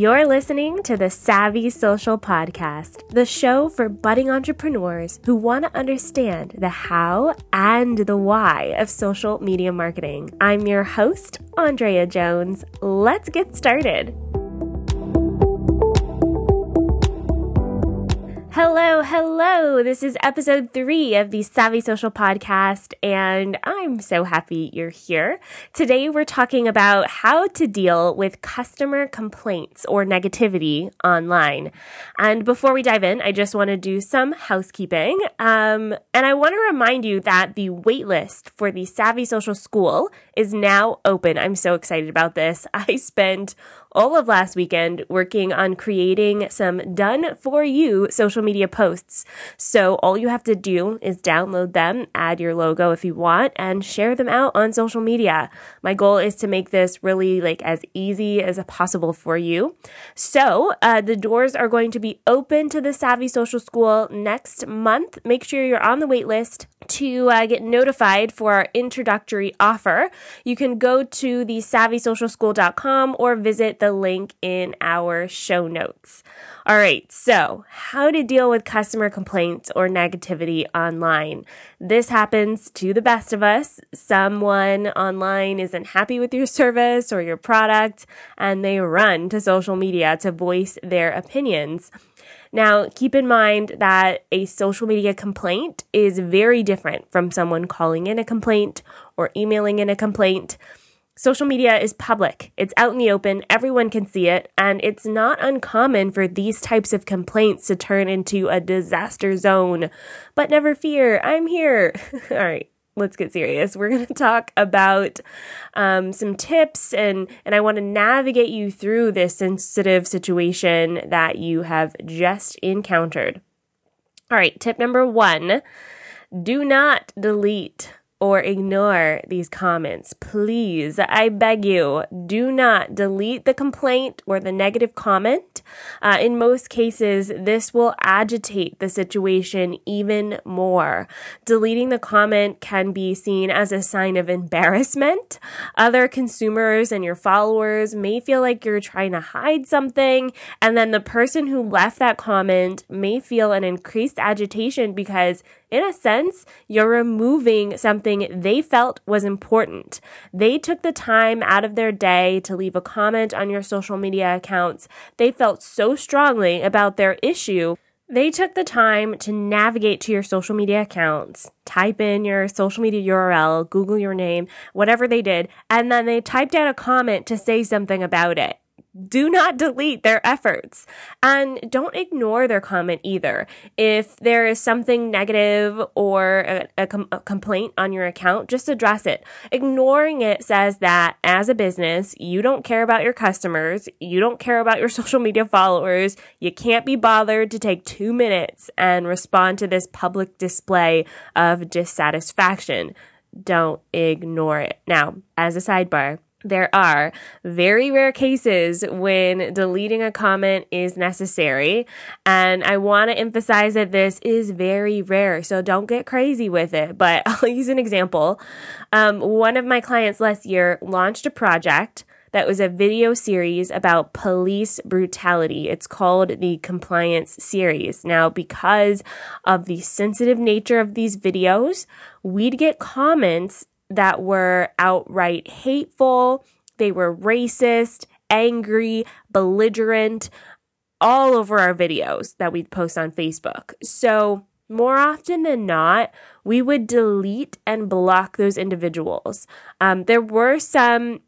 You're listening to the Savvy Social Podcast, the show for budding entrepreneurs who want to understand the how and the why of social media marketing. I'm your host, Andrea Jones. Let's get started. Hello, hello. This is episode three of the Savvy Social Podcast, and I'm so happy you're here. Today, we're talking about how to deal with customer complaints or negativity online. And before we dive in, I just want to do some housekeeping. Um, and I want to remind you that the waitlist for the Savvy Social School is now open. I'm so excited about this. I spent all of last weekend working on creating some done for you social media posts. So all you have to do is download them, add your logo if you want, and share them out on social media. My goal is to make this really like as easy as possible for you. So uh, the doors are going to be open to the Savvy Social School next month. Make sure you're on the wait list to uh, get notified for our introductory offer. You can go to the savvysocialschool.com or visit the link in our show notes. All right, so how to deal with customer complaints or negativity online. This happens to the best of us. Someone online isn't happy with your service or your product, and they run to social media to voice their opinions. Now, keep in mind that a social media complaint is very different from someone calling in a complaint or emailing in a complaint. Social media is public, it's out in the open, everyone can see it, and it's not uncommon for these types of complaints to turn into a disaster zone. But never fear, I'm here. All right let's get serious. We're going to talk about um, some tips and and I want to navigate you through this sensitive situation that you have just encountered. All right, tip number 1, do not delete or ignore these comments. Please, I beg you, do not delete the complaint or the negative comment. Uh, in most cases, this will agitate the situation even more. Deleting the comment can be seen as a sign of embarrassment. Other consumers and your followers may feel like you're trying to hide something, and then the person who left that comment may feel an increased agitation because in a sense, you're removing something they felt was important. They took the time out of their day to leave a comment on your social media accounts. They felt so strongly about their issue. They took the time to navigate to your social media accounts, type in your social media URL, Google your name, whatever they did, and then they typed out a comment to say something about it do not delete their efforts and don't ignore their comment either. If there is something negative or a, a, com- a, complaint on your account, just address it. Ignoring it says that as a business, you don't care about your customers, you don't care about your social media followers, you can't be bothered to take two minutes and respond to this public display of dissatisfaction. Don't ignore it. Now, as a sidebar, there are very rare cases when deleting a comment is necessary. And I want to emphasize that this is very rare. So don't get crazy with it. But I'll use an example. Um, one of my clients last year launched a project that was a video series about police brutality. It's called the Compliance Series. Now, because of the sensitive nature of these videos, we'd get comments that were outright hateful, they were racist, angry, belligerent, all over our videos that we'd post on Facebook. So, more often than not, we would delete and block those individuals. Um, there were some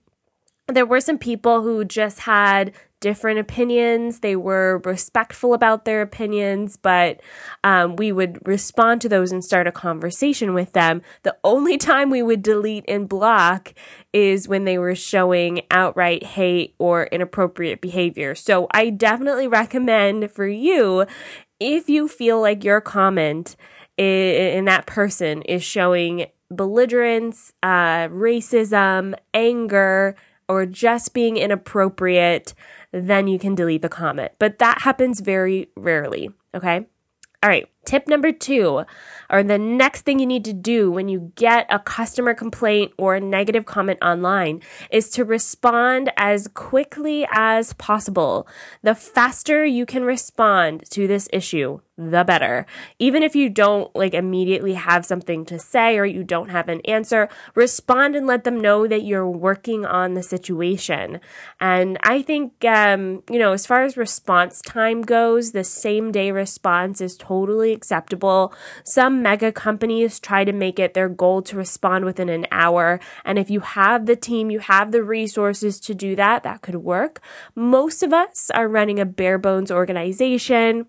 there were some people who just had different opinions. They were respectful about their opinions, but um, we would respond to those and start a conversation with them. The only time we would delete and block is when they were showing outright hate or inappropriate behavior. So I definitely recommend for you if you feel like your comment in that person is showing belligerence, uh, racism, anger, or just being inappropriate, then you can delete the comment. But that happens very rarely, okay? All right, tip number two. Or the next thing you need to do when you get a customer complaint or a negative comment online is to respond as quickly as possible. The faster you can respond to this issue, the better. Even if you don't like immediately have something to say or you don't have an answer, respond and let them know that you're working on the situation. And I think, um, you know, as far as response time goes, the same day response is totally acceptable. Some mega companies try to make it their goal to respond within an hour. And if you have the team, you have the resources to do that, that could work. Most of us are running a bare bones organization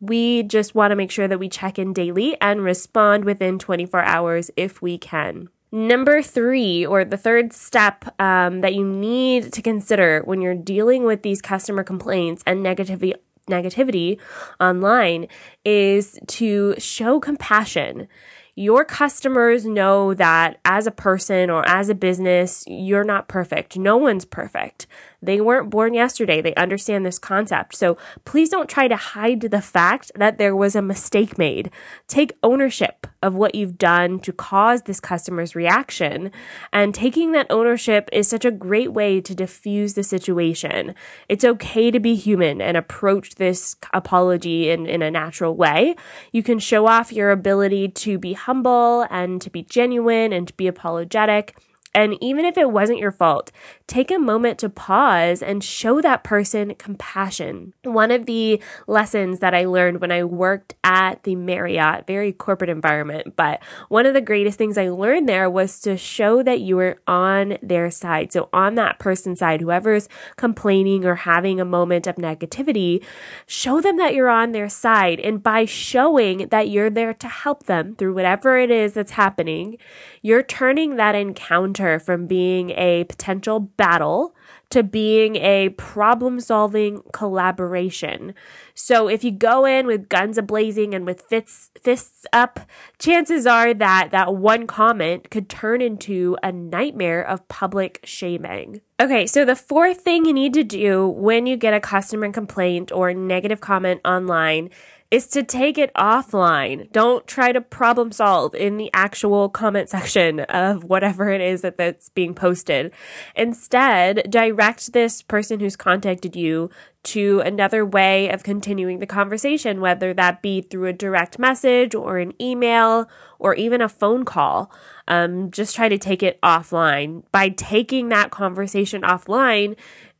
we just want to make sure that we check in daily and respond within 24 hours if we can. Number three, or the third step um, that you need to consider when you're dealing with these customer complaints and negativity negativity online is to show compassion. Your customers know that as a person or as a business, you're not perfect. No one's perfect. They weren't born yesterday. They understand this concept. So please don't try to hide the fact that there was a mistake made. Take ownership of what you've done to cause this customer's reaction. And taking that ownership is such a great way to diffuse the situation. It's okay to be human and approach this apology in, in a natural way. You can show off your ability to be humble and to be genuine and to be apologetic. And even if it wasn't your fault, take a moment to pause and show that person compassion. One of the lessons that I learned when I worked at the Marriott, very corporate environment, but one of the greatest things I learned there was to show that you were on their side. So, on that person's side, whoever's complaining or having a moment of negativity, show them that you're on their side. And by showing that you're there to help them through whatever it is that's happening, you're turning that encounter from being a potential battle to being a problem solving collaboration. So if you go in with guns ablazing and with fists, fists up, chances are that that one comment could turn into a nightmare of public shaming. Okay, so the fourth thing you need to do when you get a customer complaint or negative comment online is to take it offline. Don't try to problem solve in the actual comment section of whatever it is that that's being posted. Instead, direct this person who's contacted you to another way of continuing the conversation, whether that be through a direct message or an email or even a phone call. Um, just try to take it offline. By taking that conversation offline,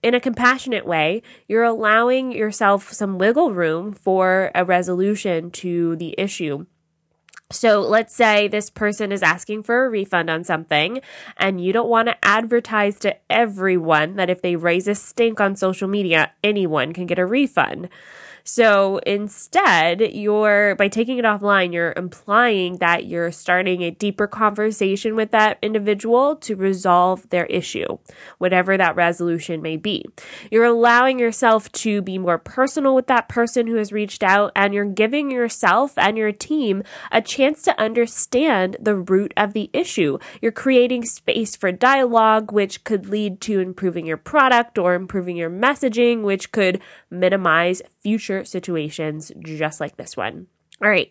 in a compassionate way, you're allowing yourself some wiggle room for a resolution to the issue. So let's say this person is asking for a refund on something and you don't want to advertise to everyone that if they raise a stink on social media, anyone can get a refund. So instead, you're by taking it offline, you're implying that you're starting a deeper conversation with that individual to resolve their issue, whatever that resolution may be. You're allowing yourself to be more personal with that person who has reached out, and you're giving yourself and your team a chance to understand the root of the issue. You're creating space for dialogue, which could lead to improving your product or improving your messaging, which could minimize future situations just like this one. All right.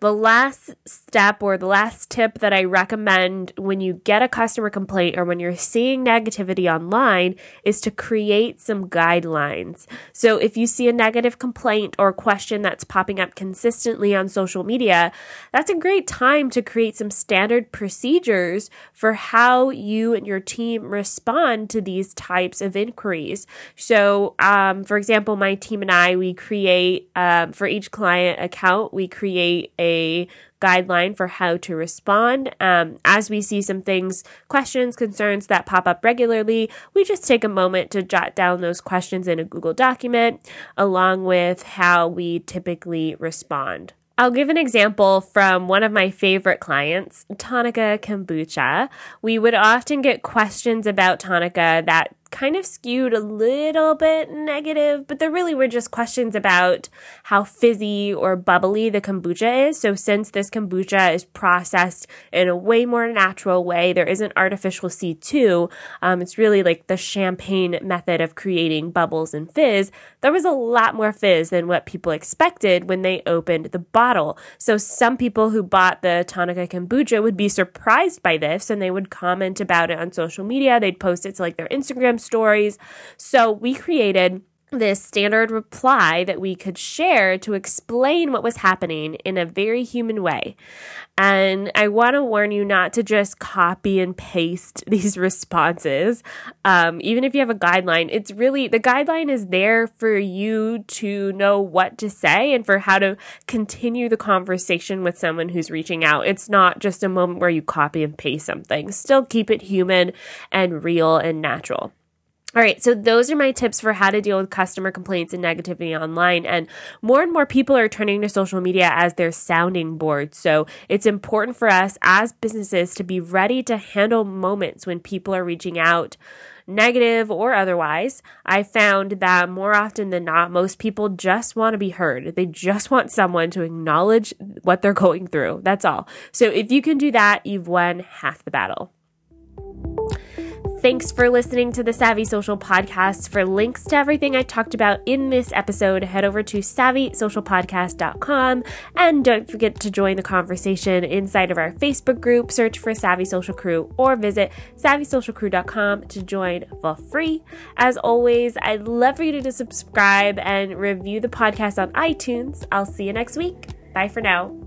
The last step or the last tip that I recommend when you get a customer complaint or when you're seeing negativity online is to create some guidelines. So if you see a negative complaint or question that's popping up consistently on social media, that's a great time to create some standard procedures for how you and your team respond to these types of inquiries. So, um, for example, my team and I, we create um, for each client account, we create a guideline for how to respond. Um, as we see some things, questions, concerns that pop up regularly, we just take a moment to jot down those questions in a Google document along with how we typically respond. I'll give an example from one of my favorite clients, Tonica Kombucha. We would often get questions about Tonica that kind of skewed a little bit negative, but there really were just questions about how fizzy or bubbly the kombucha is. So, since this kombucha is processed in a way more natural way, there isn't artificial C2, um, it's really like the champagne method of creating bubbles and fizz. There was a lot more fizz than what people expected when they opened the bottle. So, some people who bought the Tonica kombucha would be surprised by this and they would comment about it on social media. They'd post it to like their Instagram stories. So we created this standard reply that we could share to explain what was happening in a very human way. And I want to warn you not to just copy and paste these responses. Um, even if you have a guideline, it's really the guideline is there for you to know what to say and for how to continue the conversation with someone who's reaching out. It's not just a moment where you copy and paste something. Still keep it human and real and natural. All right, so those are my tips for how to deal with customer complaints and negativity online. And more and more people are turning to social media as their sounding board. So it's important for us as businesses to be ready to handle moments when people are reaching out negative or otherwise, I found that more often than not, most people just want to be heard. They just want someone to acknowledge what they're going through. That's all. So if you can do that, you've won half the battle. Thanks for listening to the Savvy Social podcast. For links to everything I talked about in this episode, head over to savvysocialpodcast.com and don't forget to join the conversation inside of our Facebook group. Search for Savvy Social Crew or visit savvysocialcrew.com to join for free. As always, I'd love for you to subscribe and review the podcast on iTunes. I'll see you next week. Bye for now.